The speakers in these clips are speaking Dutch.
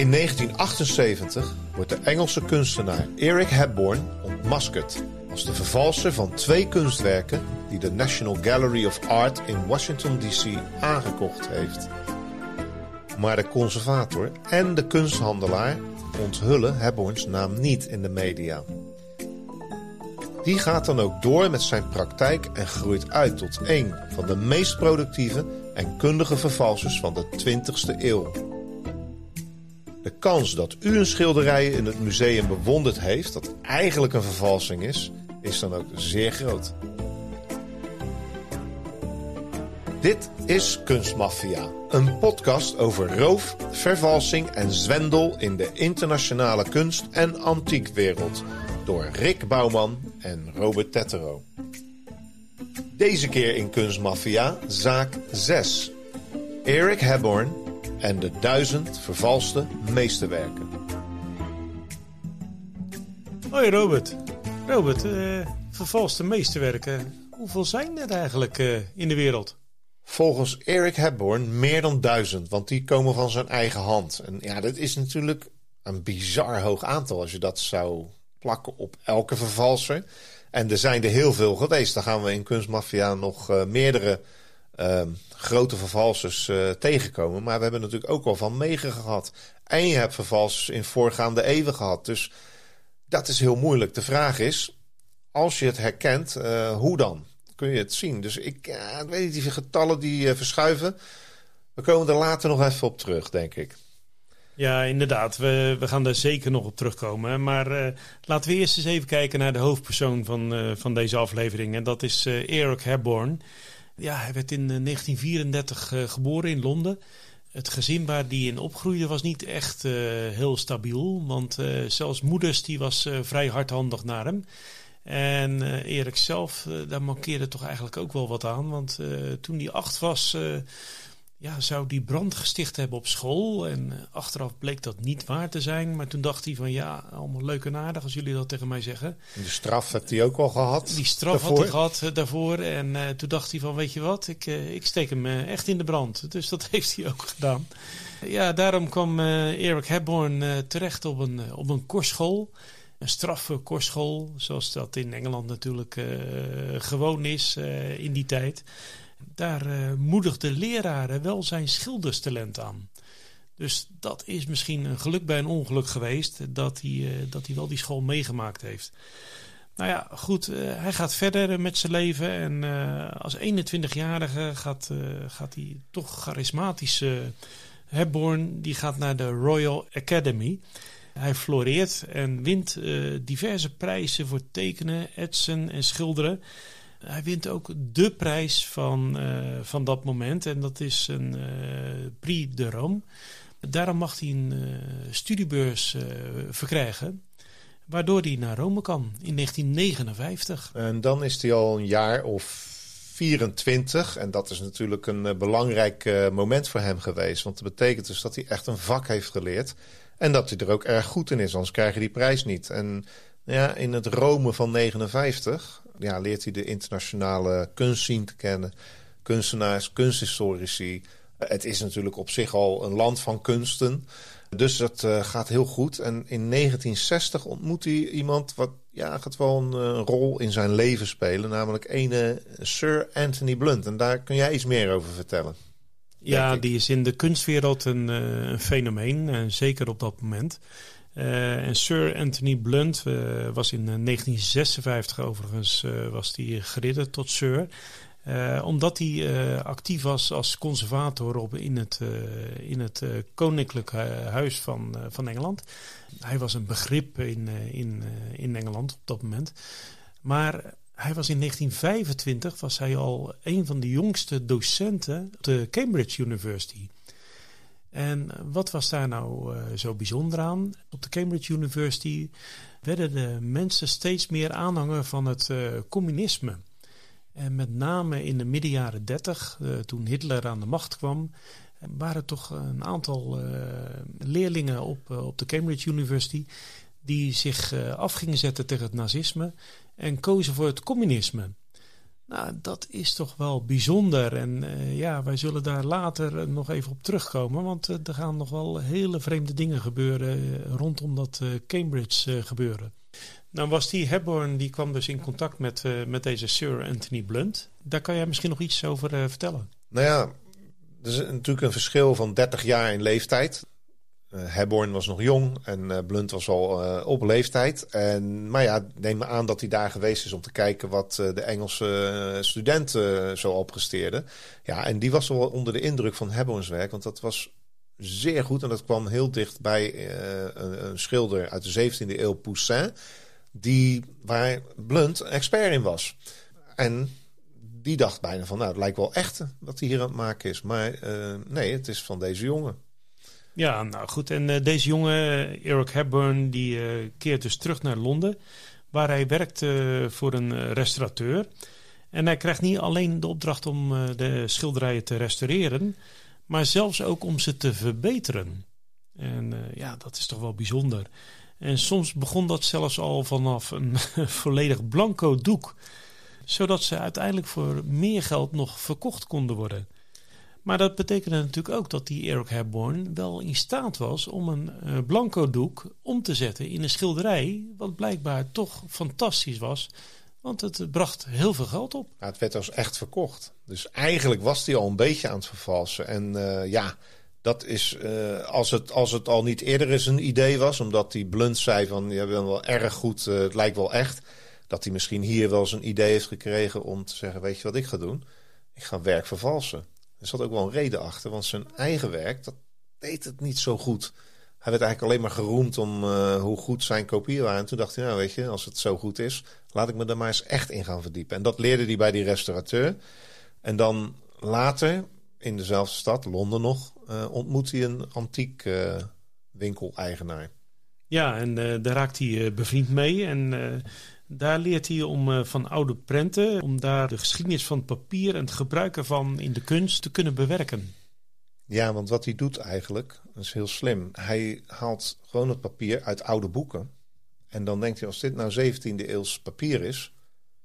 In 1978 wordt de Engelse kunstenaar Eric Hepburn ontmaskerd als de vervalser van twee kunstwerken die de National Gallery of Art in Washington DC aangekocht heeft. Maar de conservator en de kunsthandelaar onthullen Hepburns naam niet in de media. Die gaat dan ook door met zijn praktijk en groeit uit tot een van de meest productieve en kundige vervalsers van de 20e eeuw. Kans dat u een schilderij in het museum bewonderd heeft dat eigenlijk een vervalsing is, is dan ook zeer groot. Dit is Kunstmafia, een podcast over roof, vervalsing en zwendel in de internationale kunst- en antiekwereld door Rick Bouwman en Robert Tettero. Deze keer in Kunstmafia zaak 6. Eric Hepburn en de duizend vervalste meesterwerken. Hoi Robert. Robert, uh, vervalste meesterwerken. Hoeveel zijn er eigenlijk uh, in de wereld? Volgens Eric Hepburn meer dan duizend, want die komen van zijn eigen hand. En ja, dat is natuurlijk een bizar hoog aantal als je dat zou plakken op elke vervalser. En er zijn er heel veel geweest. Dan gaan we in Kunstmafia nog uh, meerdere uh, grote vervalsers uh, tegenkomen. Maar we hebben natuurlijk ook al van Megen gehad. En je hebt vervalsers in voorgaande eeuwen gehad. Dus dat is heel moeilijk. De vraag is, als je het herkent, uh, hoe dan? Kun je het zien? Dus ik uh, weet niet, die getallen die verschuiven. We komen er later nog even op terug, denk ik. Ja, inderdaad. We, we gaan daar zeker nog op terugkomen. Maar laten we eerst eens even kijken naar de hoofdpersoon van, van deze aflevering. En dat is uh, Eric Hepburn. Ja, hij werd in 1934 geboren in Londen. Het gezin waar hij in opgroeide was niet echt heel stabiel. Want zelfs moeders die was vrij hardhandig naar hem. En Erik zelf, daar mankeerde toch eigenlijk ook wel wat aan. Want toen hij acht was ja, zou die brand gesticht hebben op school. En eh, achteraf bleek dat niet waar te zijn. Maar toen dacht hij van ja, allemaal leuk en aardig als jullie dat tegen mij zeggen. De straf had hij ook al gehad? Die straf daarvoor. had hij gehad uh, daarvoor. En uh, toen dacht hij van weet je wat, ik, uh, ik steek hem echt in de brand. Dus dat heeft hij ook gedaan. Ja, daarom kwam Eric Hepburn terecht op een, op een kostschool. Een strafkostschool, zoals dat in Engeland natuurlijk gewoon is in die tijd daar uh, moedigde leraren wel zijn schilderstalent aan. Dus dat is misschien een geluk bij een ongeluk geweest dat hij, uh, dat hij wel die school meegemaakt heeft. Nou ja, goed, uh, hij gaat verder met zijn leven en als 21-jarige gaat, gaat hij toch charismatische Hepburn, die gaat naar de Royal Academy. Hij floreert en wint diverse prijzen voor tekenen, etsen en schilderen. Hij wint ook de prijs van, uh, van dat moment. En dat is een uh, Prix de Rome. Daarom mag hij een uh, studiebeurs verkrijgen. Waardoor hij naar Rome kan in 1959. En dan is hij al een jaar of 24. En dat is natuurlijk een belangrijk moment voor hem geweest. Want dat betekent dus dat hij echt een vak heeft geleerd. En dat hij er ook erg goed in is, anders krijg je die prijs niet. En ja, in het Rome van 59 ja, leert hij de internationale kunstzien te kennen. Kunstenaars, kunsthistorici. Het is natuurlijk op zich al een land van kunsten. Dus dat uh, gaat heel goed. En in 1960 ontmoet hij iemand wat ja, gaat wel een uh, rol in zijn leven spelen. Namelijk ene Sir Anthony Blunt. En daar kun jij iets meer over vertellen. Ja, die is in de kunstwereld een, uh, een fenomeen. zeker op dat moment. Uh, en Sir Anthony Blunt uh, was in 1956 eh, overigens uh, was die tot Sir. omdat hij actief was als conservator op, in het, in het Koninklijk Huis van, van Engeland. Hij was een begrip in, in, in Engeland op dat moment. Maar hij was in 1925 was hij al een van de jongste docenten op de Cambridge University. En wat was daar nou uh, zo bijzonder aan? Op de Cambridge University werden de mensen steeds meer aanhanger van het uh, communisme. En met name in de midden jaren 30, uh, eh, toen Hitler aan de macht kwam, waren toch een aantal leerlingen op, op de Cambridge University die zich af gingen zetten tegen het nazisme en kozen voor het communisme. Nou, dat is toch wel bijzonder. En ja, wij zullen daar later nog even op terugkomen. Want er gaan nog wel hele vreemde dingen gebeuren rondom dat Cambridge gebeuren. Nou was die Hepburn, die kwam dus in contact met, met deze Sir Anthony Blunt. Daar kan jij misschien nog iets over vertellen. Nou ja, er is natuurlijk een verschil van 30 jaar in leeftijd. Uh, Hepburn was nog jong en uh, Blunt was al uh, op leeftijd. En, maar ja, neem me aan dat hij daar geweest is om te kijken wat de Engelse studenten zo al presteerden. Ja, en die was wel onder de indruk van Hepburns werk, want dat was zeer goed. En dat kwam heel dicht bij een, een, schilder uit de 17e eeuw, Poussin, die, waar Blunt expert in was. En die dacht bijna van, nou, het lijkt wel echt wat hij hier aan het maken is. Maar nee, het is van deze jongen. Ja, nou goed. En uh, deze jongen, Eric Hepburn, die uh, keert dus terug naar Londen, waar hij werkt uh, voor een restaurateur. En hij krijgt niet alleen de opdracht om de schilderijen te restaureren, maar zelfs ook om ze te verbeteren. En ja, dat is toch wel bijzonder. En soms begon dat zelfs al vanaf een volledig blanco doek, zodat ze uiteindelijk voor meer geld nog verkocht konden worden. Maar dat betekende natuurlijk ook dat die Eric Hepburn wel in staat was om een uh, blanco doek om te zetten in een schilderij, wat blijkbaar toch fantastisch was. Want het bracht heel veel geld op. Ja, het werd als echt verkocht. Dus eigenlijk was hij al een beetje aan het vervalsen. En uh, ja, dat is uh, als, het, als het al niet eerder eens een idee was, omdat hij blunt zei van je bent wel erg goed, het lijkt wel echt. Dat hij misschien hier wel eens een idee heeft gekregen om te zeggen: Weet je wat ik ga doen? Ik ga werk vervalsen. Er zat ook wel een reden achter, want zijn eigen werk, dat deed het niet zo goed. Hij werd eigenlijk alleen maar geroemd om uh, hoe goed zijn kopieën waren. En toen dacht hij, nou weet je, als het zo goed is, laat ik me daar maar eens echt in gaan verdiepen. En dat leerde hij bij die restaurateur. En dan later, in dezelfde stad, Londen nog, uh, ontmoet hij een antiek uh, winkeleigenaar. Ja, en daar raakt hij bevriend mee. En daar leert hij om uh, van oude prenten, om daar de geschiedenis van het papier en het gebruik ervan in de kunst te kunnen bewerken. Ja, want wat hij doet eigenlijk, dat is heel slim. Hij haalt gewoon het papier uit oude boeken. En dan denkt hij, als dit nou 17e eeuws papier is,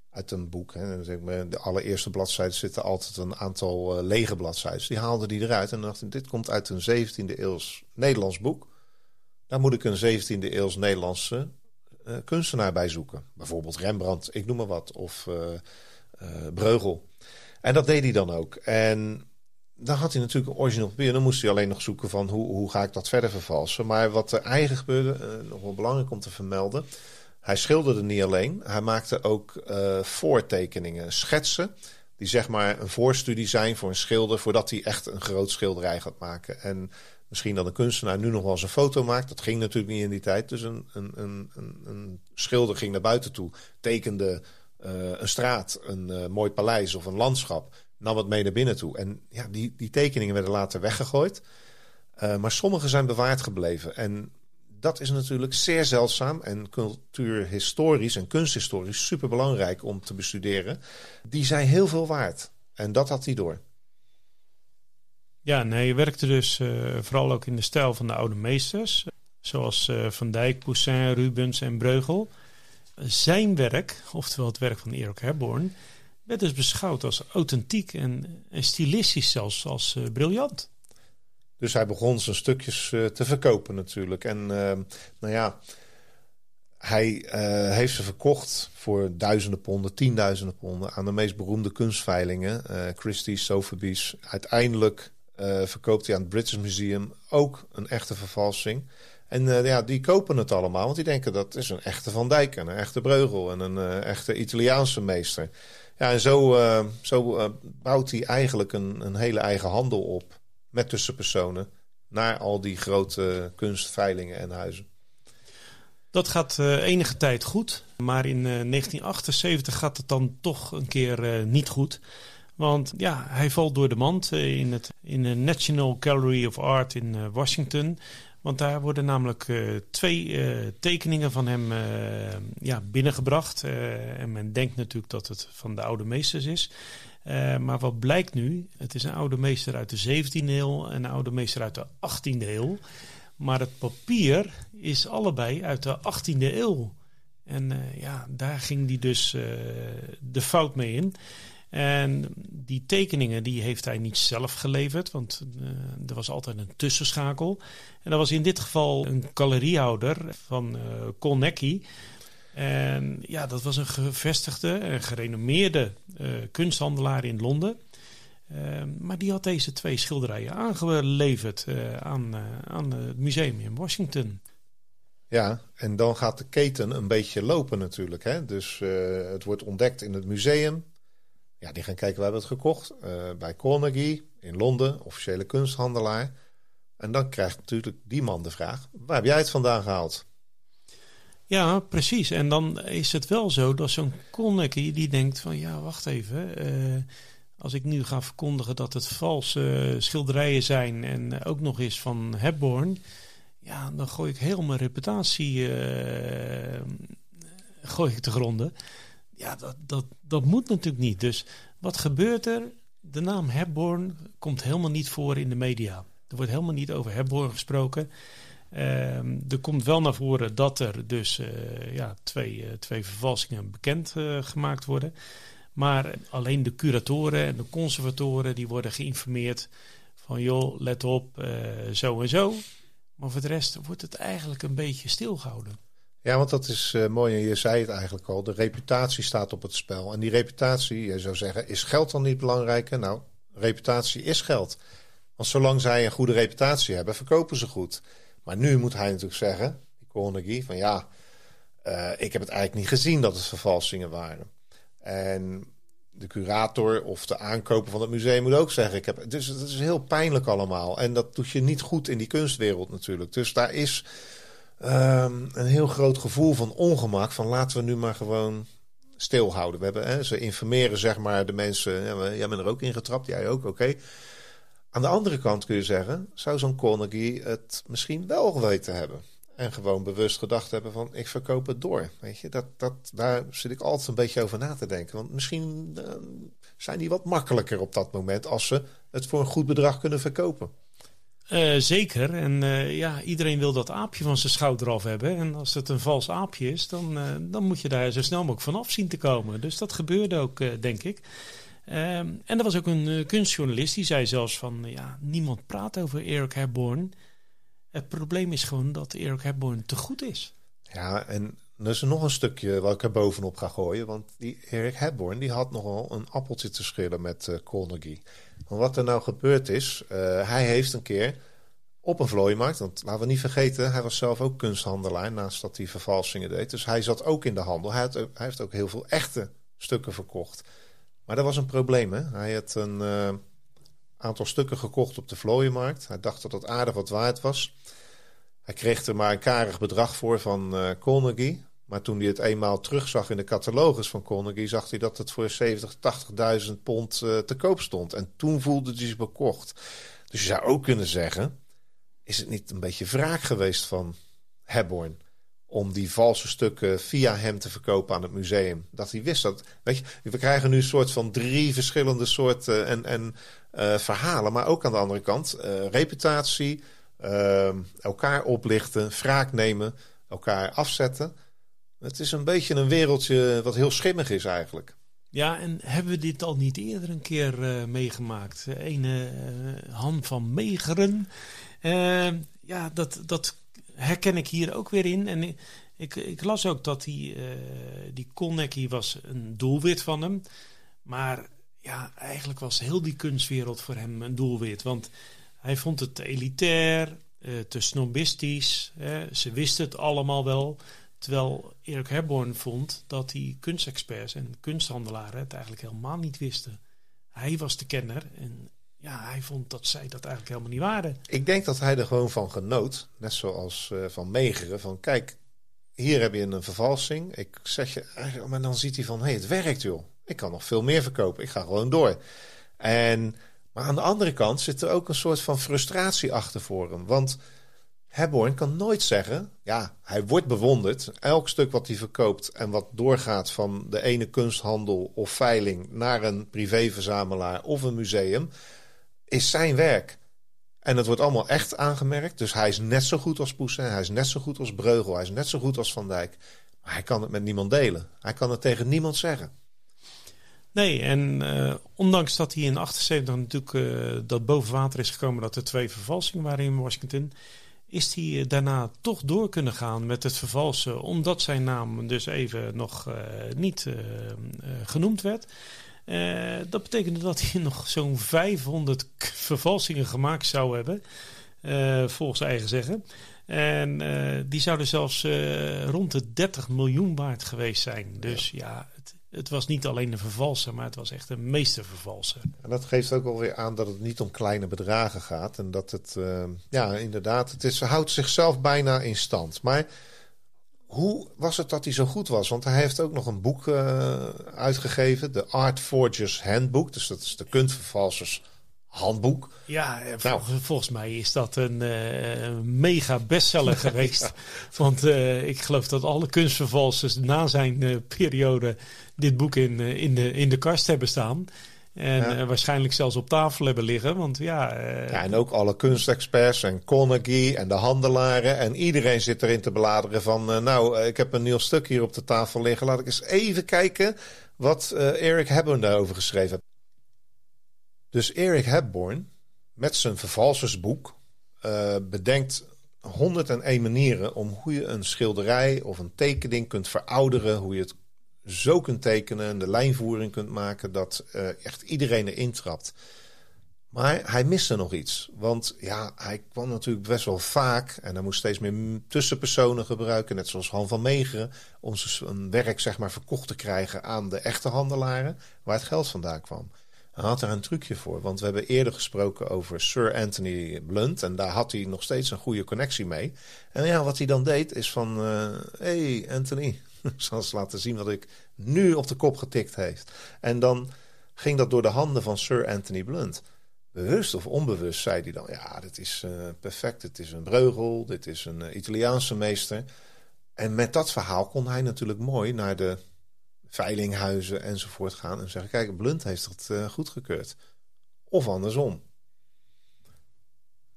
uit een boek. Hè, de allereerste bladzijden zitten altijd een aantal uh, lege bladzijden. Die haalde hij eruit en dacht, dit komt uit een 17e eeuws Nederlands boek. Daar moet ik een 17e eeuws Nederlandse uh, kunstenaar bij zoeken. Bijvoorbeeld Rembrandt, ik noem maar wat. Of uh, uh, Breugel. En dat deed hij dan ook. En dan had hij natuurlijk een origineel papier. Dan moest hij alleen nog zoeken van hoe, hoe ga ik dat verder vervalsen. Maar wat er eigen gebeurde, nog wel belangrijk om te vermelden. Hij schilderde niet alleen. Hij maakte ook voortekeningen, schetsen. Die zeg maar een voorstudie zijn voor een schilder. Voordat hij echt een groot schilderij gaat maken. En Misschien dat een kunstenaar nu nog wel eens een foto maakt. Dat ging natuurlijk niet in die tijd. Dus een, een, een, een schilder ging naar buiten toe, tekende uh, een straat, een uh, mooi paleis of een landschap. Nam het mee naar binnen toe. En ja, die, die tekeningen werden later weggegooid. Uh, maar sommige zijn bewaard gebleven. En dat is natuurlijk zeer zeldzaam en cultuurhistorisch en kunsthistorisch super belangrijk om te bestuderen. Die zijn heel veel waard. En dat had hij door. Ja, nee, je werkte dus uh, vooral ook in de stijl van de oude meesters. Zoals uh, Van Dijk, Poussin, Rubens en Breugel. Zijn werk, oftewel het werk van Eric Herborn, werd dus beschouwd als authentiek en, stilistisch zelfs als uh, briljant. Dus hij begon zijn stukjes te verkopen natuurlijk. En nou ja, hij heeft ze verkocht voor duizenden ponden, tienduizenden ponden aan de meest beroemde kunstveilingen. Christie's, Sotheby's. Uiteindelijk verkoopt hij aan het British Museum ook een echte vervalsing. En uh, ja, die kopen het allemaal, want die denken dat is een echte Van Dijk en een echte Breugel en een uh, echte Italiaanse meester. Ja, en zo, zo bouwt hij eigenlijk een, een hele eigen handel op met tussenpersonen naar al die grote kunstveilingen en huizen. Dat gaat enige tijd goed, maar in 1978 gaat het dan toch een keer niet goed. Want ja, hij valt door de mand eh, in, het, in de National Gallery of Art in eh, Washington. Want daar worden namelijk uh, twee tekeningen van hem ja, binnengebracht. en men denkt natuurlijk dat het van de oude meesters is. maar wat blijkt nu? Het is een oude meester uit de 17e eeuw en een oude meester uit de 18e eeuw. Maar het papier is allebei uit de 18e eeuw. En ja, daar ging hij dus de fout mee in. En die tekeningen die heeft hij niet zelf geleverd, want uh, er was altijd een tussenschakel. En dat was in dit geval een galeriehouder van uh. En ja, dat was een gevestigde en gerenommeerde uh, kunsthandelaar in Londen. maar die had deze twee schilderijen aangeleverd aan, aan het museum in Washington. Ja, en dan gaat de keten een beetje lopen natuurlijk. Hè? Dus het wordt ontdekt in het museum. Ja, die gaan kijken, we hebben het gekocht uh, bij Carnegie in Londen, officiële kunsthandelaar. En dan krijgt natuurlijk die man de vraag, waar heb jij het vandaan gehaald? Ja, precies. En dan is het wel zo dat zo'n Carnegie die denkt van, ja, wacht even. Uh, als ik nu ga verkondigen dat het valse schilderijen zijn en ook nog eens van Hepburn, ja, dan gooi ik heel mijn reputatie uh, gooi ik te gronden ja, dat, dat, dat moet natuurlijk niet. Dus wat gebeurt er? De naam Hepburn komt helemaal niet voor in de media. Er wordt helemaal niet over Hepburn gesproken. Uh, er komt wel naar voren dat er dus uh, ja, twee, uh, twee vervalsingen bekend uh, gemaakt worden. Maar alleen de curatoren en de conservatoren die worden geïnformeerd van joh, let op, zo en zo. Maar voor de rest wordt het eigenlijk een beetje stilgehouden. Ja, want dat is uh, mooi en je zei het eigenlijk al. De reputatie staat op het spel. En die reputatie, je zou zeggen, is geld dan niet belangrijker? Nou, reputatie is geld. Want zolang zij een goede reputatie hebben, verkopen ze goed. Maar nu moet hij natuurlijk zeggen, die van ja, uh, ik heb het eigenlijk niet gezien dat het vervalsingen waren. En de curator of de aankoper van het museum moet ook zeggen, ik heb, dus het is heel pijnlijk allemaal. En dat doet je niet goed in die kunstwereld natuurlijk. Dus daar is um, een heel groot gevoel van ongemak. Van laten we nu maar gewoon stilhouden. We hebben, hè, ze informeren zeg maar de mensen. Ja, jij bent er ook in getrapt, jij ook, oké. Aan de andere kant kun je zeggen, zou zo'n Carnegie het misschien wel geweten hebben. En gewoon bewust gedacht hebben van, ik verkoop het door. Weet je, dat, dat, daar zit ik altijd een beetje over na te denken. Want misschien uh, zijn die wat makkelijker op dat moment... als ze het voor een goed bedrag kunnen verkopen. Uh, zeker. En uh, ja, iedereen wil dat aapje van zijn schouder af hebben. En als het een vals aapje is, dan, uh, dan moet je daar zo snel mogelijk vanaf zien te komen. Dus dat gebeurde ook, denk ik. Ehm, en er was ook een kunstjournalist die zei zelfs van... ja, niemand praat over Eric Hepburn. Het probleem is gewoon dat Eric Hepburn te goed is. Ja, en er is nog een stukje wat ik er bovenop ga gooien. Want die Eric Hepburn die had nogal een appeltje te schillen met Carnegie. Wat er nou gebeurd is, uh, hij heeft een keer op een vlooimarkt, want laten we niet vergeten, hij was zelf ook kunsthandelaar naast dat hij vervalsingen deed. Dus hij zat ook in de handel. Hij, heeft ook heel veel echte stukken verkocht. Maar dat was een probleem. Hij had een uh, aantal stukken gekocht op de vlooienmarkt. Hij dacht dat het aardig wat waard was. Hij kreeg er maar een karig bedrag voor van uh. Maar toen hij het eenmaal terugzag in de catalogus van Carnegie, zag hij dat het voor 70, 80.000 pond uh, te koop stond. En toen voelde hij zich bekocht. Dus je zou ook kunnen zeggen: is het niet een beetje wraak geweest van Hebborn? Om die valse stukken via hem te verkopen aan het museum. Dat hij wist dat. Weet je, we krijgen nu een soort van drie verschillende soorten en, en uh, verhalen. Maar ook aan de andere kant reputatie, elkaar oplichten, wraak nemen, elkaar afzetten. Het is een beetje een wereldje wat heel schimmig is eigenlijk. Ja, en hebben we dit al niet eerder een keer uh, meegemaakt? Een uh, Han van Megeren. Uh, ja, dat, dat herken ik hier ook weer in. En ik, ik, las ook dat die, die Kolnecki was een doelwit van hem. Maar ja, eigenlijk was heel die kunstwereld voor hem een doelwit. Want hij vond het elitair, te snobistisch. ze wisten het allemaal wel. Terwijl Erik Herborn vond dat die kunstexperts en kunsthandelaren het eigenlijk helemaal niet wisten. Hij was de kenner en ja, hij vond dat zij dat eigenlijk helemaal niet waren. Ik denk dat hij er gewoon van genoot, net zoals uh, van Megeren, van kijk, hier heb je een vervalsing. Ik zeg je eigenlijk, maar dan ziet hij van, hé, hey, het werkt joh. Ik kan nog veel meer verkopen. Ik ga gewoon door. En, maar aan de andere kant zit er ook een soort van frustratie achter voor hem. Want Hebborn kan nooit zeggen, ja, hij wordt bewonderd. Elk stuk wat hij verkoopt en wat doorgaat van de ene kunsthandel of veiling naar een privéverzamelaar of een museum, is zijn werk. En het wordt allemaal echt aangemerkt. Dus hij is net zo goed als Poussin, hij is net zo goed als Breugel, hij is net zo goed als Van Dijk. Maar hij kan het met niemand delen. Hij kan het tegen niemand zeggen. Nee, en ondanks dat hij in 78 natuurlijk dat boven water is gekomen dat er twee vervalsingen waren in Washington, is hij daarna toch door kunnen gaan met het vervalsen, omdat zijn naam dus even nog niet genoemd werd. dat betekende dat hij nog zo'n 500 vervalsingen gemaakt zou hebben, volgens eigen zeggen. En uh, die zouden zelfs uh, rond de 30 miljoen waard geweest zijn. Dus ja, het, was niet alleen een vervalser, maar het was echt een meestervervalser. En dat geeft ook alweer aan dat het niet om kleine bedragen gaat. En dat het, uh, ja, inderdaad, het is, houdt zichzelf bijna in stand. Maar hoe was het dat hij zo goed was? Want hij heeft ook nog een boek uitgegeven, de Art Forgers Handbook. Dus dat is de kunstvervalsers handboek. Ja, nou. volgens mij is dat een uh, mega bestseller geweest. Want uh, ik geloof dat alle kunstvervalsers na zijn uh, periode dit boek in, in, de, in de kast hebben staan. En waarschijnlijk zelfs op tafel hebben liggen. Want ja, ja, en ook alle kunstexperts en Carnegie en de handelaren. En iedereen zit erin te bladeren van... nou, ik heb een nieuw stuk hier op de tafel liggen. Laat ik eens even kijken wat Eric Hebben daarover geschreven heeft. Dus Eric Hepburn met zijn vervalsersboek uh, bedenkt 101 manieren om hoe je een schilderij of een tekening kunt verouderen. Hoe je het zo kunt tekenen en de lijnvoering kunt maken dat uh, echt iedereen erin trapt. Maar hij miste nog iets. Want ja, hij kwam natuurlijk best wel vaak. En hij moest steeds meer tussenpersonen gebruiken. Net zoals Han van Meegeren. Om zijn werk zeg maar verkocht te krijgen aan de echte handelaren. Waar het geld vandaan kwam. Hij had er een trucje voor. Want we hebben eerder gesproken over Sir Anthony Blunt. En daar had hij nog steeds een goede connectie mee. En ja, wat hij dan deed is van... Hé uh, hey Anthony, ik zal eens laten zien wat ik nu op de kop getikt heeft. En dan ging dat door de handen van Sir Anthony Blunt. Bewust of onbewust zei hij dan... Ja, dit is uh, perfect. Dit is een Breugel. Dit is een uh, Italiaanse meester. En met dat verhaal kon hij natuurlijk mooi naar de veilinghuizen enzovoort gaan en zeggen: Kijk, Blunt heeft het uh, goedgekeurd. Of andersom.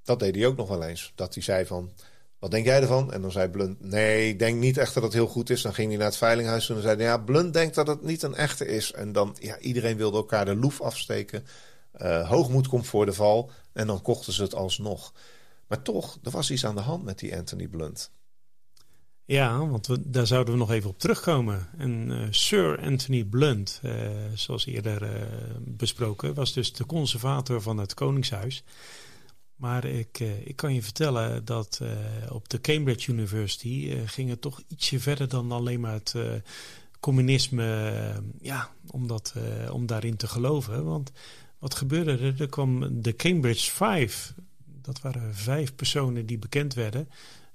Dat deed hij ook nog wel eens. Dat hij zei van. Wat denk jij ervan? En dan zei Blunt, nee, ik denk niet echt dat het heel goed is. Dan ging hij naar het veilinghuis en zei ja, Blunt denkt dat het niet een echte is. En dan, ja, iedereen wilde elkaar de loef afsteken. Uh, hoogmoed komt voor de val. En dan kochten ze het alsnog. Maar toch, er was iets aan de hand met die Anthony Blunt. Ja, want daar zouden we nog even op terugkomen. En uh, Sir Anthony Blunt, uh, zoals eerder uh, besproken, was dus de conservator van het Koningshuis. Maar ik, ik kan je vertellen dat op de Cambridge University ging het toch ietsje verder dan alleen maar het communisme, ja, om, dat, om daarin te geloven. Want wat gebeurde er? Er kwam de Cambridge Five. Dat waren vijf personen die bekend werden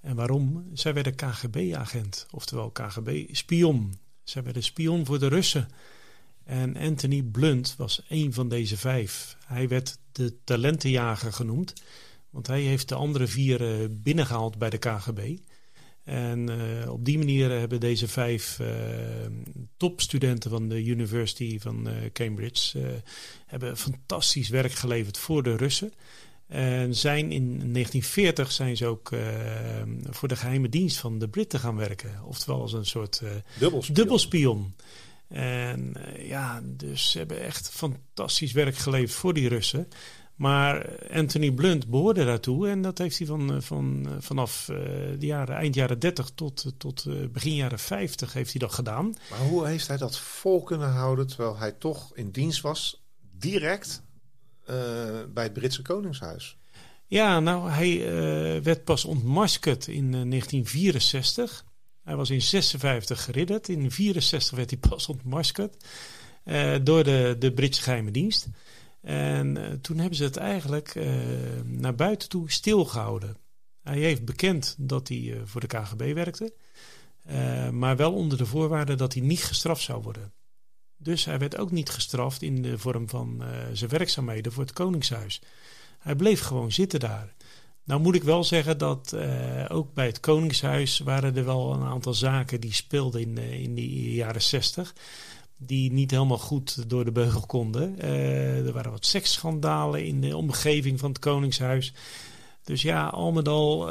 en waarom? Zij werden KGB-agent, oftewel KGB-spion. Zij werden spion voor de Russen. En Anthony Blunt was een van deze vijf. Hij werd de talentenjager genoemd, want hij heeft de andere vier uh, binnengehaald bij de KGB. En uh, op die manier hebben deze vijf uh, topstudenten van de University van Cambridge hebben fantastisch werk geleverd voor de Russen. En zijn in 1940 zijn ze ook uh, voor de geheime dienst van de Britten gaan werken. Oftewel als een soort uh, dubbelspion. dubbelspion. En uh, ja, dus ze hebben echt fantastisch werk geleverd voor die Russen. Maar Anthony Blunt behoorde daartoe en dat heeft hij van, van, vanaf de jaren, eind jaren 30 tot, tot begin jaren 50 heeft hij dat gedaan. Maar hoe heeft hij dat vol kunnen houden terwijl hij toch in dienst was, direct bij het Britse Koningshuis. Ja, nou, hij uh, werd pas ontmaskerd in uh, eh, 1964. Hij was in 56 geridderd. In 64 werd hij pas ontmaskerd door de, de Britse geheime dienst. En toen hebben ze het eigenlijk naar buiten toe stilgehouden. Hij heeft bekend dat hij voor de KGB werkte. maar wel onder de voorwaarde dat hij niet gestraft zou worden. Dus hij werd ook niet gestraft in de vorm van uh, zijn werkzaamheden voor het Koningshuis. Hij bleef gewoon zitten daar. Nou moet ik wel zeggen dat uh, ook bij het Koningshuis waren er wel een aantal zaken die speelden in, uh, in die jaren zestig. Die niet helemaal goed door de beugel konden. er waren wat seksschandalen in de omgeving van het Koningshuis. Dus ja, al met al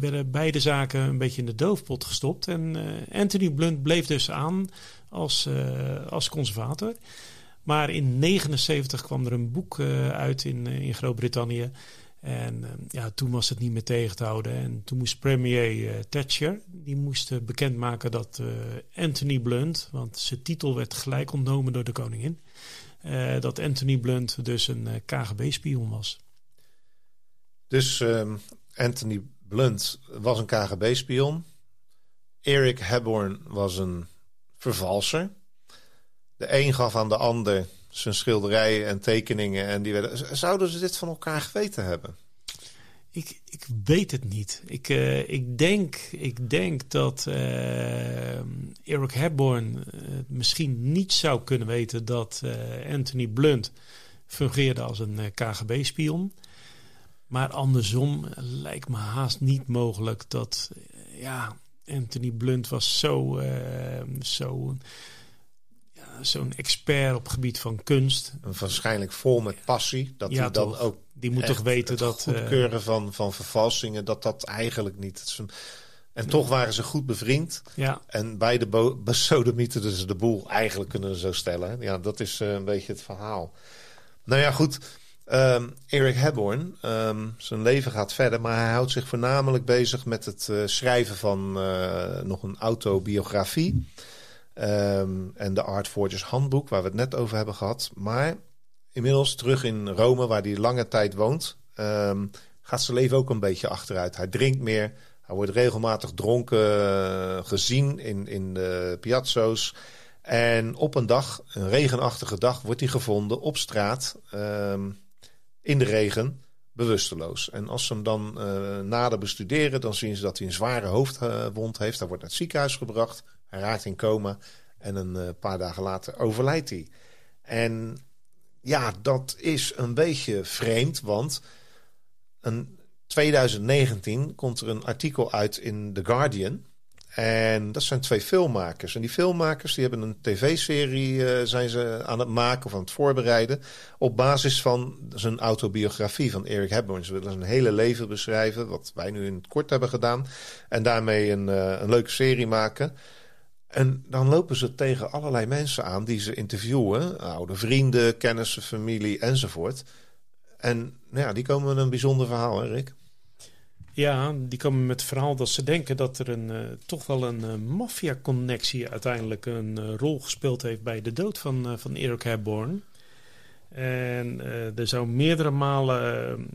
werden beide zaken een beetje in de doofpot gestopt. En Anthony Blunt bleef dus aan als, uh, als conservator. Maar in 79 kwam er een boek uit in, in Groot-Brittannië. En ja, toen was het niet meer tegen te houden. En toen moest premier Thatcher, die moest bekendmaken dat Anthony Blunt, want zijn titel werd gelijk ontnomen door de koningin, dat Anthony Blunt dus een KGB-spion was. Dus ehm, Anthony Blunt was een KGB-spion. Eric Hepburn was een vervalser. De een gaf aan de ander zijn schilderijen en tekeningen. En die werden, zouden ze dit van elkaar geweten hebben? Ik, ik weet het niet. Ik, uh, ik, denk, ik denk dat uh, Eric Hepburn uh, misschien niet zou kunnen weten dat Anthony Blunt fungeerde als een KGB-spion. Maar andersom lijkt me haast niet mogelijk dat ja, Anthony Blunt was zo, uh, zo ja, zo'n expert op gebied van kunst. Waarschijnlijk vol met passie. Dat ja, hij dan ook. Die moet toch weten het dat. Het eh, goedkeuren van, van vervalsingen, dat dat eigenlijk niet. En toch waren ze goed bevriend. Ja. En beide besodemieten ze de boel. Eigenlijk kunnen ze zo stellen. Ja, dat is uh, een beetje het verhaal. Nou ja, goed. Um, Eric Hepburn, um, zijn leven gaat verder, maar hij houdt zich voornamelijk bezig met het uh, schrijven van uh, nog een autobiografie. Um, en de Art Forgers handboek, waar we het net over hebben gehad. Maar inmiddels terug in Rome, waar hij lange tijd woont, gaat zijn leven ook een beetje achteruit. Hij drinkt meer, hij wordt regelmatig dronken uh, gezien in, in de piazzo's. En op een dag, een regenachtige dag, wordt hij gevonden op straat in de regen bewusteloos. En als ze hem dan uh, nader bestuderen, dan zien ze dat hij een zware hoofdwond heeft. Hij wordt naar het ziekenhuis gebracht. Hij raakt in coma. En een uh, paar dagen later overlijdt hij. En ja, dat is een beetje vreemd, want in 2019 komt er een artikel uit in The Guardian. En dat zijn twee filmmakers. En die filmmakers die hebben een tv-serie uh, zijn ze aan het maken of aan het voorbereiden. Op basis van zijn autobiografie van Eric Hepburn. Ze willen zijn hele leven beschrijven. Wat wij nu in het kort hebben gedaan. En daarmee een, uh, een leuke serie maken. En dan lopen ze tegen allerlei mensen aan die ze interviewen. Oude vrienden, kennissen, familie enzovoort. En nou ja, die komen met een bijzonder verhaal, hè Rick? Ja, die komen met het verhaal dat ze denken dat er een, uh, toch wel een uh, maffia-connectie uiteindelijk een uh, rol gespeeld heeft bij de dood van, van Eric Hepburn. En er zou meerdere malen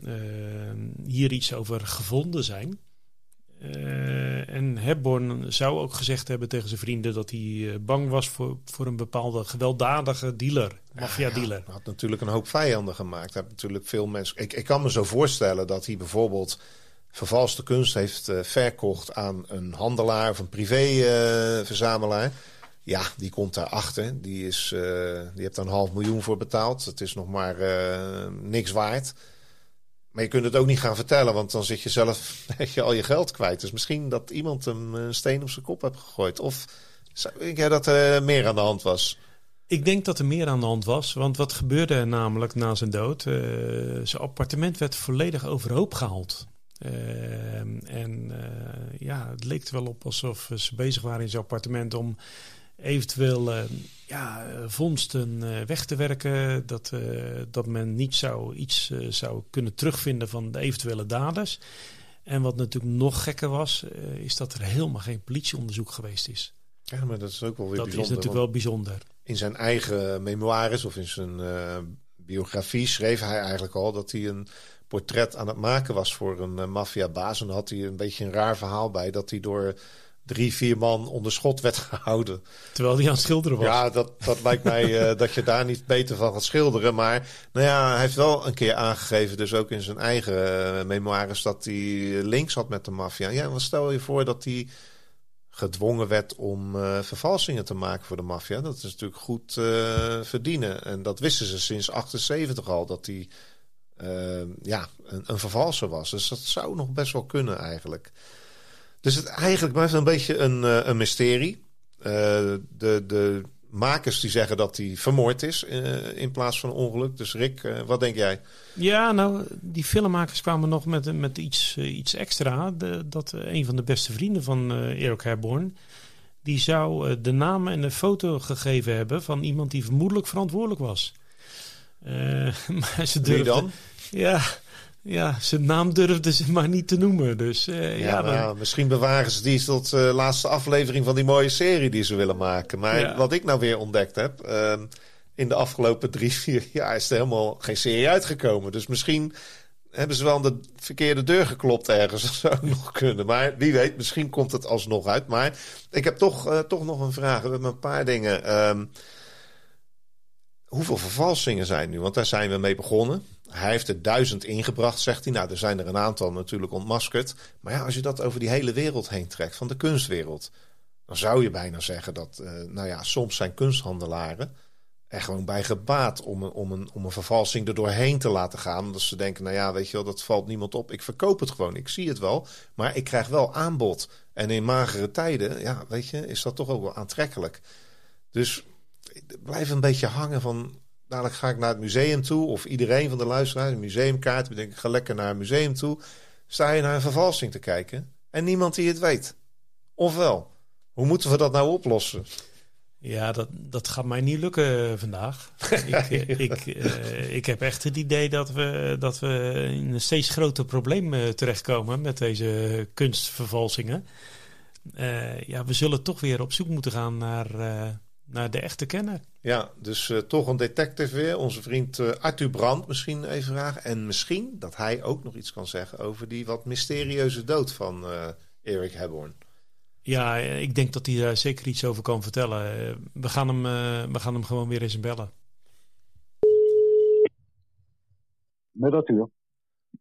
hier iets over gevonden zijn. en Hepburn zou ook gezegd hebben tegen zijn vrienden dat hij bang was voor, voor een bepaalde gewelddadige dealer, maffia-dealer. hij had natuurlijk een hoop vijanden gemaakt. Heeft natuurlijk veel mensen. Ik, ik kan me zo voorstellen dat hij bijvoorbeeld vervalste kunst heeft uh, verkocht aan een handelaar of een privéverzamelaar. Uh, ja, die komt daarachter. Die, is, uh, die heeft daar een half miljoen voor betaald. Het is nog maar niks waard. Maar je kunt het ook niet gaan vertellen, want dan zit je zelf je al je geld kwijt. Dus misschien dat iemand hem een steen op zijn kop heeft gegooid. Of ik ja, dat er meer aan de hand was. Ik denk dat er meer aan de hand was. Want wat gebeurde er namelijk na zijn dood? zijn appartement werd volledig overhoop gehaald. Ehm, en uh, ja, het leek er wel op alsof ze bezig waren in zijn appartement om eventueel uh, ja, vondsten uh, weg te werken. Dat, dat men niet zou, iets zou kunnen terugvinden van de eventuele daders. En wat natuurlijk nog gekker was, is dat er helemaal geen politieonderzoek geweest is. Ja, maar dat is ook wel weer dat bijzonder. Dat is natuurlijk wel bijzonder. In zijn eigen memoires of in zijn biografie schreef hij eigenlijk al dat hij een portret aan het maken was voor een uh, maffiabaas. En had hij een beetje een raar verhaal bij dat hij door drie, vier man onder schot werd gehouden. Terwijl hij aan het schilderen was. Ja, dat, dat lijkt mij uh, dat je daar niet beter van gaat schilderen. Maar nou ja, hij heeft wel een keer aangegeven, dus ook in zijn eigen uh, memoires, dat hij links had met de maffia. Ja, wat stel je voor dat hij gedwongen werd om uh, vervalsingen te maken voor de maffia. Dat is natuurlijk goed verdienen. En dat wisten ze sinds 78 al, dat hij ja, een, een vervalser was. Dus dat zou nog best wel kunnen eigenlijk. Dus het eigenlijk blijft een beetje een, uh, een mysterie. Uh, de, de makers die zeggen dat hij vermoord is in plaats van ongeluk. Dus Rick, wat denk jij? Ja, nou, die filmmakers kwamen nog met, met iets, iets extra. De, dat een van de beste vrienden van Eric Herborn die zou eh, de naam en de foto gegeven hebben van iemand die vermoedelijk verantwoordelijk was. maar ze durfde, dan? Ja, ja, zijn naam durfden ze maar niet te noemen. Dus, ja, ja nou, misschien bewaren ze die tot de laatste aflevering van die mooie serie die ze willen maken. Maar wat ik nou weer ontdekt heb, ehm, in de afgelopen drie, vier jaar is er helemaal geen serie uitgekomen. Dus misschien hebben ze wel aan de verkeerde deur geklopt ergens. Dat zou nog kunnen. Maar wie weet, misschien komt het alsnog uit. Maar ik heb toch, toch nog een vraag. We hebben een paar dingen. Hoeveel vervalsingen zijn nu? Want daar zijn we mee begonnen. Hij heeft er duizend ingebracht, zegt hij. Nou, er zijn er een aantal natuurlijk ontmaskerd. Maar ja, als je dat over die hele wereld heen trekt, van de kunstwereld... dan zou je bijna zeggen dat, uh, nou ja, soms zijn kunsthandelaren er gewoon bij gebaat om een, om, een, om een vervalsing er doorheen te laten gaan. Dat ze denken, nou ja, weet je wel, dat valt niemand op. Ik verkoop het gewoon, ik zie het wel, maar ik krijg wel aanbod. En in magere tijden, ja, weet je, is dat toch ook wel aantrekkelijk. Dus blijf een beetje hangen van, dadelijk ga ik naar het museum toe, of iedereen van de luisteraars, een museumkaart, we denken, ga lekker naar een museum toe. Sta je naar een vervalsing te kijken en niemand die het weet. Ofwel, hoe moeten we dat nou oplossen? Ja, dat, dat gaat mij niet lukken vandaag. ik, ik, uh, ik heb echt het idee dat we, dat we in een steeds groter probleem uh, terechtkomen met deze kunstvervalsingen. Uh, ja, we zullen toch weer op zoek moeten gaan naar, naar de echte kenner. Ja, dus toch een detective weer. Onze vriend Arthur Brandt misschien even vragen. En misschien dat hij ook nog iets kan zeggen over die wat mysterieuze dood van Erik Hebborn. Ja, ik denk dat hij daar zeker iets over kan vertellen. We gaan hem, uh, we gaan hem gewoon weer eens bellen. Met Arthur.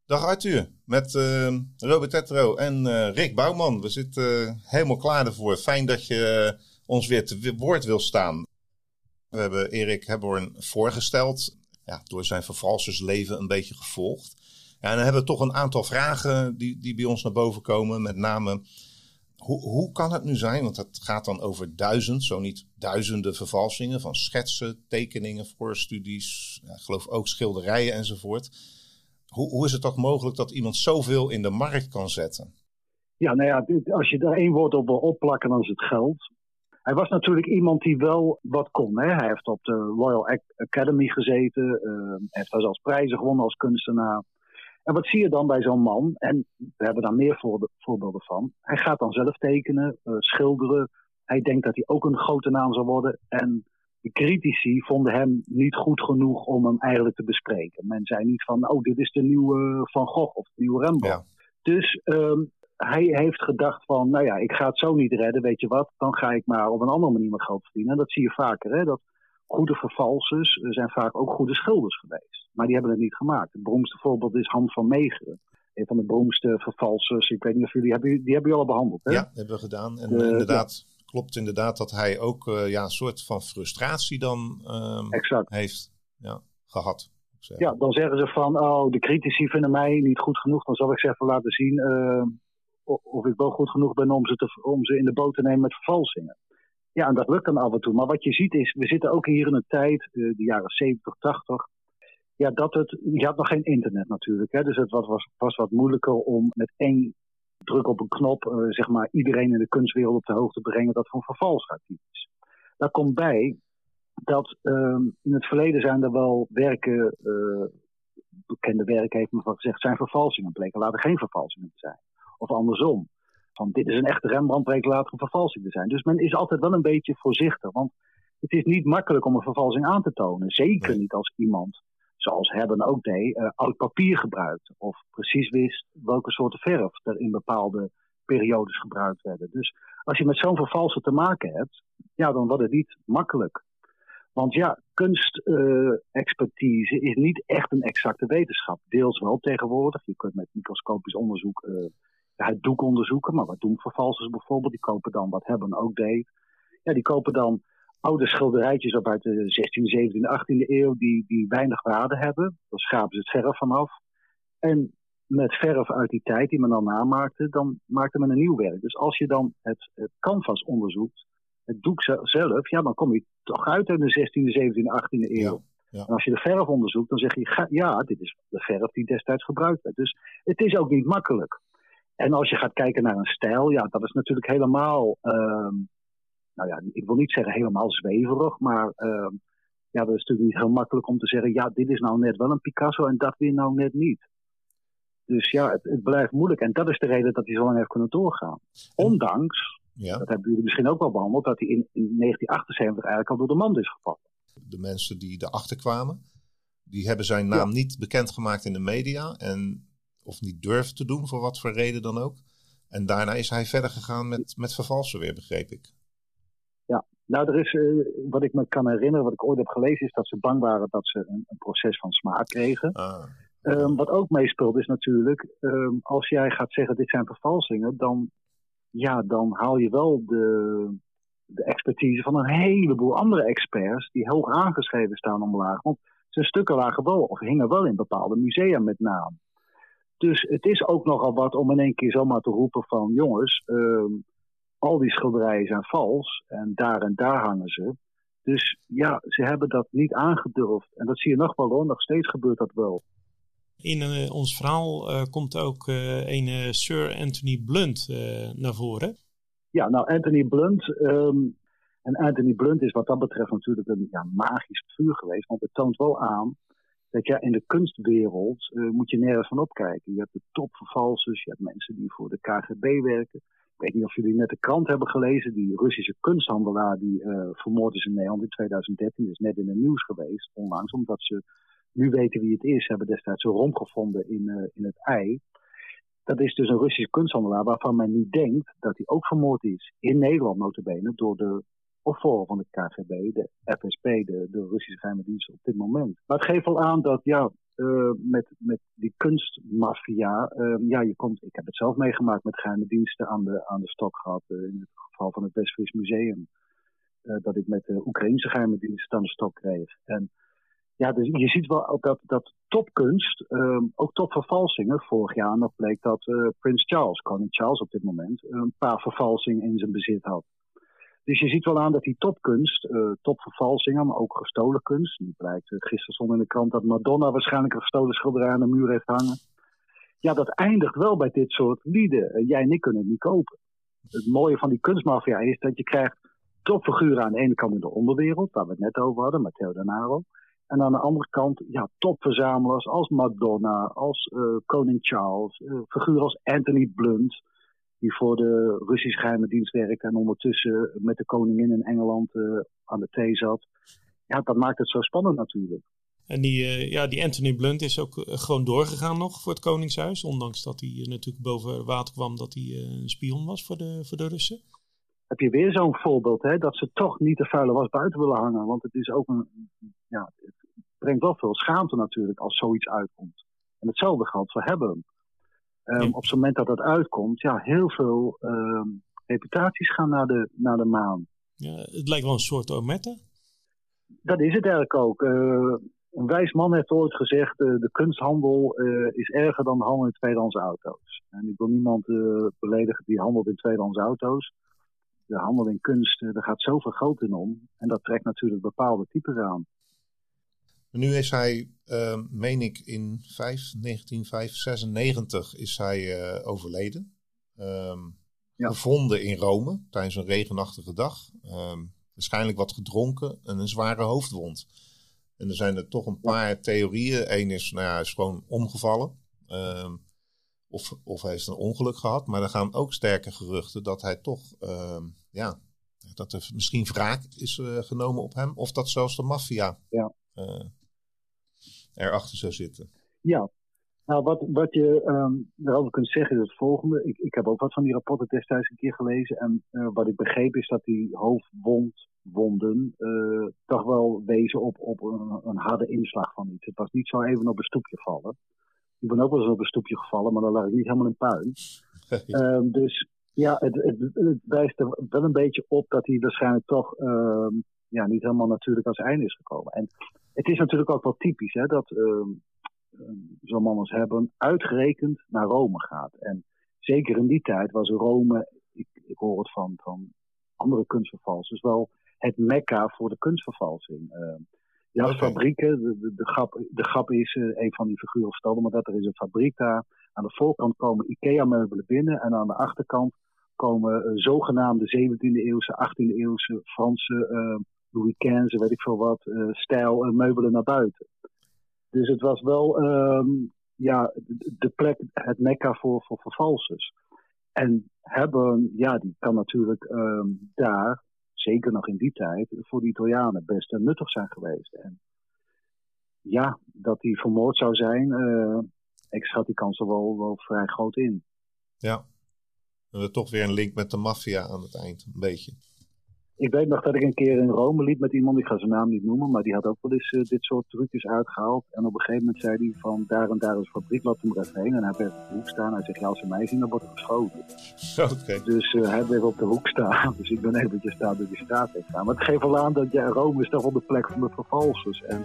Dag Arthur, met uh, Robert Tetro en uh, Rick Bouwman. We zitten helemaal klaar ervoor. Fijn dat je ons weer te woord wil staan. We hebben Erik Hebborn voorgesteld, ja, door zijn vervalsersleven een beetje gevolgd. Ja, en dan hebben we toch een aantal vragen die, die bij ons naar boven komen. Met name hoe, hoe kan het nu zijn, want het gaat dan over duizend, zo niet duizenden vervalsingen van schetsen, tekeningen, voorstudies, ja, geloof ook schilderijen enzovoort. Hoe, hoe is het toch mogelijk dat iemand zoveel in de markt kan zetten? Ja, nou ja, als je daar één woord op wil opplakken, dan is het geld. Hij was natuurlijk iemand die wel wat kon. Hè? Hij heeft op de Royal Academy gezeten. Uh, hij heeft daar zelfs prijzen gewonnen als kunstenaar. En wat zie je dan bij zo'n man? En we hebben daar meer voorbeelden van. Hij gaat dan zelf tekenen, uh, schilderen. Hij denkt dat hij ook een grote naam zal worden. En de critici vonden hem niet goed genoeg om hem eigenlijk te bespreken. Men zei niet van, oh, dit is de nieuwe Van Gogh of de nieuwe Rembrandt. Dus um, hij heeft gedacht van, nou ja, ik ga het zo niet redden, weet je wat, dan ga ik maar op een andere manier mijn geld verdienen. En dat zie je vaker, hè, dat goede vervalsers zijn vaak ook goede schilders geweest. Maar die hebben het niet gemaakt. Het beroemdste voorbeeld is Han van Meegeren. Een van de beroemdste vervalsers. Ik weet niet of jullie hebben, die hebben jullie al behandeld. Hè? Ja, hebben we gedaan. En de, inderdaad, ja. klopt inderdaad dat hij ook uh, ja, een soort van frustratie dan um, heeft ja, gehad. Ja, dan zeggen ze van, oh, de critici vinden mij niet goed genoeg. Dan zal ik ze even laten zien uh, of ik wel goed genoeg ben om ze, te, om ze in de boot te nemen met vervalsingen. Ja, en dat lukt dan af en toe. Maar wat je ziet is, we zitten ook hier in een tijd, uh, de jaren 70, 80. Ja, dat het, je had nog geen internet natuurlijk. Hè, dus het was, was, wat moeilijker om met één druk op een knop, uh, zeg maar, iedereen in de kunstwereld op de hoogte te brengen dat van vervalsactief is. Daar komt bij dat uh, in het verleden zijn er wel werken, uh, bekende werken heeft men van gezegd, zijn vervalsingen. Bleken later geen vervalsingen zijn. Of andersom van dit is een echte Rembrandt, bleek later een vervalsing te zijn. Dus men is altijd wel een beetje voorzichtig. Want het is niet makkelijk om een vervalsing aan te tonen. Zeker niet als iemand, zoals Hebben ook deed, uh, oud papier gebruikt. Of precies wist welke soorten verf er in bepaalde periodes gebruikt werden. Dus als je met zo'n vervalser te maken hebt, ja, dan wordt het niet makkelijk. Want ja, kunstexpertise uh, is niet echt een exacte wetenschap. Deels wel tegenwoordig. Je kunt met microscopisch onderzoek uh, het doek onderzoeken. Maar wat doen vervalsers bijvoorbeeld? Die kopen dan, wat Hebben ook deed. Ja, die kopen dan oude schilderijtjes op uit de 16e, 17e, 18e eeuw die, die weinig waarde hebben. Dan schapen ze het verf vanaf. En met verf uit die tijd die men dan namaakte, dan maakte men een nieuw werk. Dus als je dan het, het canvas onderzoekt, het doek zelf, ja, dan kom je toch uit in de 16e, 17e, 18e eeuw. Ja, ja. En als je de verf onderzoekt, dan zeg je, ja, dit is de verf die destijds gebruikt werd. Dus het is ook niet makkelijk. En als je gaat kijken naar een stijl, ja, dat is natuurlijk helemaal uh, nou ja, ik wil niet zeggen helemaal zweverig, maar ehm, ja, dat is natuurlijk niet heel makkelijk om te zeggen, ja, dit is nou net wel een Picasso en dat weer nou net niet. Dus ja, het, het blijft moeilijk en dat is de reden dat hij zo lang heeft kunnen doorgaan. Ondanks, ja. dat hebben jullie misschien ook wel behandeld, dat hij in, in 1978 eigenlijk al door de mand is gevallen. De mensen die erachter kwamen, die hebben zijn naam niet bekendgemaakt in de media en of niet durven te doen, voor wat voor reden dan ook. En daarna is hij verder gegaan met, met vervalsen weer, begreep ik. Ja, nou, er is, uh, wat ik me kan herinneren, wat ik ooit heb gelezen, is dat ze bang waren dat ze een, een proces van smaak kregen. Ah. Um, wat ook meespeelt is natuurlijk, um, als jij gaat zeggen dit zijn vervalsingen, dan, ja, dan haal je wel de, de expertise van een heleboel andere experts die hoog aangeschreven staan omlaag. Want zijn stukken lagen wel, of hingen wel in bepaalde musea met naam. Dus het is ook nogal wat om in één keer zomaar te roepen van jongens, um, al die schilderijen zijn vals en daar en daar hangen ze. Dus ja, ze hebben dat niet aangedurfd. En dat zie je nog wel hoor, nog steeds gebeurt dat wel. In uh, ons verhaal uh, komt ook uh, een Sir Anthony Blunt naar voren. Ja, nou Anthony Blunt. Um, en Anthony Blunt is wat dat betreft natuurlijk een ja, magisch figuur geweest. Want het toont wel aan dat ja, in de kunstwereld uh, moet je nergens van opkijken. Je hebt de topvervalsers, je hebt mensen die voor de KGB werken. Ik weet niet of jullie net de krant hebben gelezen. Die Russische kunsthandelaar die uh, vermoord is in Nederland in 2013. is net in het nieuws geweest, onlangs. Omdat ze nu weten wie het is. Hebben destijds een rom gevonden in, uh, in het ei. Dat is dus een Russische kunsthandelaar waarvan men nu denkt dat hij ook vermoord is. In Nederland notabene door de of voor van de KGB, de FSB, de, de Russische geheime dienst op dit moment. Maar het geeft wel aan dat ja, uh, met, met die kunstmafia, uh, ja, je komt, ik heb het zelf meegemaakt met geheime diensten aan de, aan de stok gehad, uh, in het geval van het Westfries Museum, dat ik met de Oekraïnse geheime diensten aan de stok kreeg. En ja, dus je ziet wel dat, dat topkunst, um, ook topvervalsingen, vorig jaar nog bleek dat Prins Charles, koning Charles op dit moment, een paar vervalsingen in zijn bezit had. Dus je ziet wel aan dat die topkunst, uh, topvervalsingen, maar ook gestolen kunst. Nu blijkt, uh, gisteren stond in de krant dat Madonna waarschijnlijk een gestolen schilderij aan de muur heeft hangen. Ja, dat eindigt wel bij dit soort lieden. Uh, jij en ik kunnen het niet kopen. Het mooie van die kunstmafia is dat je krijgt topfiguren aan de ene kant in de onderwereld, waar we het net over hadden, Matteo Denaro. En aan de andere kant, ja, topverzamelaars als Madonna, als koning Charles, figuren als Anthony Blunt die voor de Russische geheime dienst werkte en ondertussen met de koningin in Engeland uh, aan de thee zat. Ja, dat maakt het zo spannend natuurlijk. En die, uh, ja, die Anthony Blunt is ook uh, gewoon doorgegaan nog voor het Koningshuis. Ondanks dat hij natuurlijk boven water kwam dat hij een spion was voor de, voor de Russen. Heb je weer zo'n voorbeeld, hè, dat ze toch niet de vuile was buiten willen hangen. Want het is ook een, ja, het brengt wel veel schaamte natuurlijk als zoiets uitkomt. En hetzelfde geldt voor Hebben. Um, Op het moment dat dat uitkomt, ja, heel veel um, reputaties gaan naar de, naar de maan. Ja, het lijkt wel een soort omette. Dat is het eigenlijk ook. Uh, een wijs man heeft ooit gezegd: uh, de kunsthandel uh, is erger dan de handel in tweedehands auto's. En ik wil niemand beledigen die handelt in tweedehands auto's. De handel in kunst, daar gaat zoveel geld in om. En dat trekt natuurlijk bepaalde types aan. Nu is hij, uh, meen ik, in 5, 1996 is hij uh, overleden. Um, ja. Gevonden in Rome tijdens een regenachtige dag. Um, waarschijnlijk wat gedronken en een zware hoofdwond. En er zijn er toch een paar theorieën. Eén is, nou ja, hij is gewoon omgevallen. Um, of, of hij heeft een ongeluk gehad. Maar er gaan ook sterke geruchten dat hij toch, ja, dat er misschien wraak is uh, genomen op hem. Of dat zelfs de maffia ja. uh, erachter zou zitten? Ja, nou, wat, wat je um, erover kunt zeggen is het volgende. Ik, ik heb ook wat van die rapporten destijds een keer gelezen. En uh, wat ik begreep is dat die hoofdwondwonden uh, toch wel wezen op, op een, een, harde inslag van iets. Het was niet zo even op een stoepje vallen. Ik ben ook wel eens op een stoepje gevallen, maar dan lag ik niet helemaal in puin. um, dus ja, het, het, het, wijst er wel een beetje op dat hij waarschijnlijk toch um, ja, niet helemaal natuurlijk als einde is gekomen. En het is natuurlijk ook wel typisch hè, dat uh, zo'n man als Hebben uitgerekend naar Rome gaat. En zeker in die tijd was Rome, ik, ik hoor het van, van andere kunstvervalsers, wel het mekka voor de kunstvervalsing. Uh, je had fabrieken, de, de, de, grap, de grap is, uh, een van die figuren vertelde maar dat er is een fabriek daar. Aan de voorkant komen IKEA-meubelen binnen en aan de achterkant komen zogenaamde 17e eeuwse, 18e eeuwse Franse Louis weet ik veel wat, stijl meubelen naar buiten. Dus het was wel ehm, ja, de plek, het mekka voor, voor vervalsers. En hebben, ja, die kan natuurlijk ehm, daar, zeker nog in die tijd, voor de Italianen best nuttig zijn geweest. En ja, dat hij vermoord zou zijn, ik schat die kans er wel, wel vrij groot in. Ja, en er toch weer een link met de maffia aan het eind, een beetje. Ik weet nog dat ik een keer in Rome liep met iemand, ik ga zijn naam niet noemen, maar die had ook wel eens uh, dit soort trucjes uitgehaald. En op een gegeven moment zei hij van daar en daar is een fabriek, laat hem er even heen. En hij bleef op de hoek staan. Hij zegt, ja, als ze mij zien, dan wordt er geschoten. Okay. Dus uh, hij bleef op de hoek staan. Dus ik ben eventjes daar door die straat heen gegaan. Maar het geeft wel aan dat ja, Rome is toch wel de plek van de vervalsers. En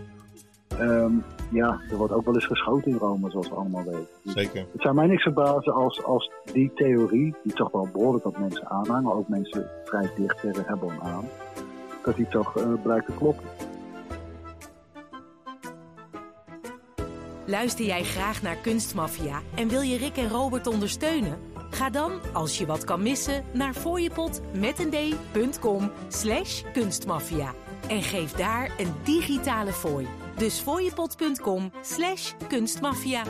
Um, ja, er wordt ook wel eens geschoten in Rome, zoals we allemaal weten. Dus Zeker. Het zou mij niks verbazen als, als die theorie, die toch wel behoorlijk wat mensen aanhangen, ook mensen vrij dicht tegen hebben aan, dat die toch uh, blijkt te kloppen. Luister jij graag naar Kunstmafia en wil je Rick en Robert ondersteunen? Ga dan, als je wat kan missen, naar fooiepot.com slash kunstmafia en geef daar een digitale fooi. Dus fooiepot.com slash kunstmafia.